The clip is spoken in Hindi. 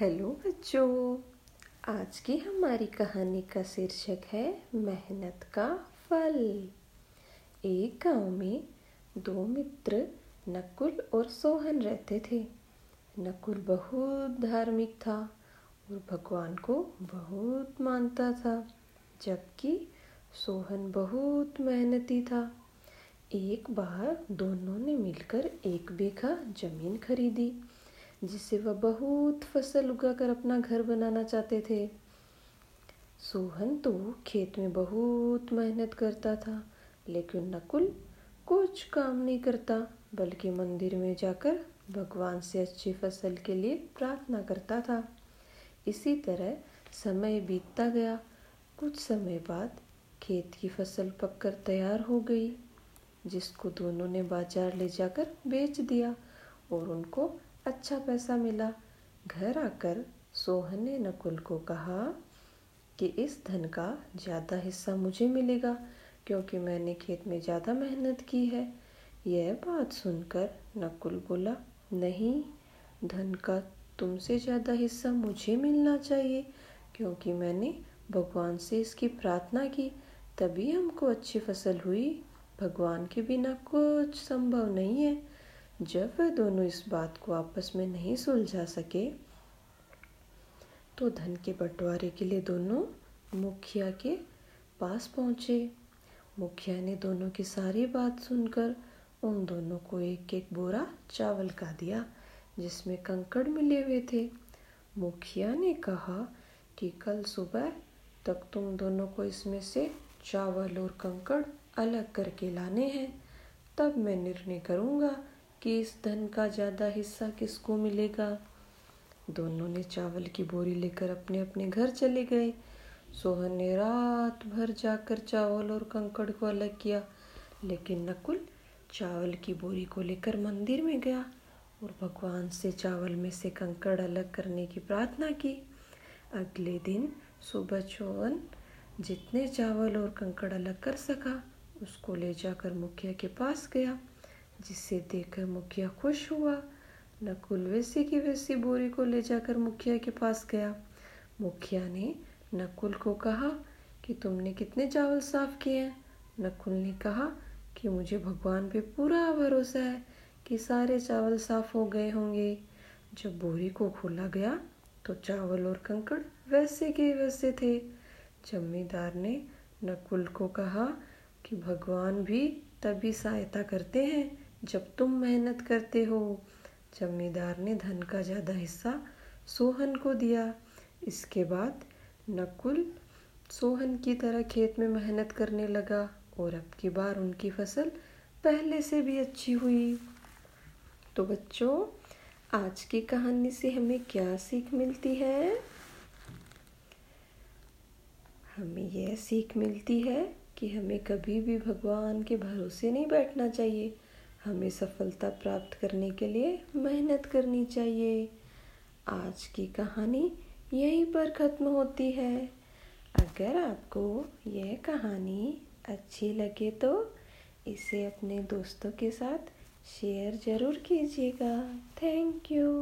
हेलो बच्चों, आज की हमारी कहानी का शीर्षक है मेहनत का फल। एक गाँव में दो मित्र नकुल और सोहन रहते थे। नकुल बहुत धार्मिक था और भगवान को बहुत मानता था, जबकि सोहन बहुत मेहनती था। एक बार दोनों ने मिलकर एक बीघा ज़मीन खरीदी। जिससे वह बहुत फ़सल उगाकर अपना घर बनाना चाहते थे। सोहन तो खेत में बहुत मेहनत करता था, लेकिन नकुल कुछ काम नहीं करता, बल्कि मंदिर में जाकर भगवान से अच्छी फ़सल के लिए प्रार्थना करता था। इसी तरह समय बीतता गया। कुछ समय बाद खेत की फ़सल पककर तैयार हो गई, जिसको दोनों ने बाज़ार ले जाकर बेच दिया और उनको अच्छा पैसा मिला। घर आकर सोहन ने नकुल को कहा कि इस धन का ज़्यादा हिस्सा मुझे मिलेगा, क्योंकि मैंने खेत में ज़्यादा मेहनत की है। यह बात सुनकर नकुल बोला, नहीं, धन का तुमसे ज़्यादा हिस्सा मुझे मिलना चाहिए, क्योंकि मैंने भगवान से इसकी प्रार्थना की। तभी हमको अच्छी फ़सल हुई। भगवान के बिना कुछ संभव नहीं है। जब वह दोनों इस बात को आपस में नहीं सुलझा सके तो धन के बंटवारे के लिए दोनों मुखिया के पास पहुँचे। मुखिया ने दोनों की सारी बात सुनकर उन दोनों को एक एक बोरा चावल का दिया, जिसमें कंकड़ मिले हुए थे। मुखिया ने कहा कि कल सुबह तक तुम दोनों को इसमें से चावल और कंकड़ अलग करके लाने हैं, तब मैं निर्णय करूँगा कि इस धन का ज़्यादा हिस्सा किसको मिलेगा? दोनों ने चावल की बोरी लेकर अपने अपने घर चले गए। सोहन ने रात भर जाकर चावल और कंकड़ को अलग किया, लेकिन नकुल चावल की बोरी को लेकर मंदिर में गया और भगवान से चावल में से कंकड़ अलग करने की प्रार्थना की। अगले दिन सुबह चौवन जितने चावल और कंकड़ अलग कर सका, उसको ले जाकर मुखिया के पास गया। जिसे देखकर मुखिया खुश हुआ। नकुल वैसे की वैसी बोरी को ले जाकर मुखिया के पास गया। मुखिया ने नकुल को कहा कि तुमने कितने चावल साफ़ किए हैं। नकुल ने कहा कि मुझे भगवान पे पूरा भरोसा है कि सारे चावल साफ़ हो गए होंगे। जब बोरी को खोला गया तो चावल और कंकड़ वैसे के वैसे थे। जमींदार ने नकुल को कहा कि भगवान भी तभी सहायता करते हैं जब तुम मेहनत करते हो जमींदार ने धन का ज़्यादा हिस्सा सोहन को दिया। इसके बाद नकुल सोहन की तरह खेत में मेहनत करने लगा और अब की बार उनकी फ़सल पहले से भी अच्छी हुई। तो बच्चों, आज की कहानी से हमें क्या सीख मिलती है? हमें यह सीख मिलती है कि हमें कभी भी भगवान के भरोसे नहीं बैठना चाहिए। हमें सफलता प्राप्त करने के लिए मेहनत करनी चाहिए। आज की कहानी यहीं पर ख़त्म होती है। अगर आपको यह कहानी अच्छी लगे तो इसे अपने दोस्तों के साथ शेयर ज़रूर कीजिएगा। Thank you.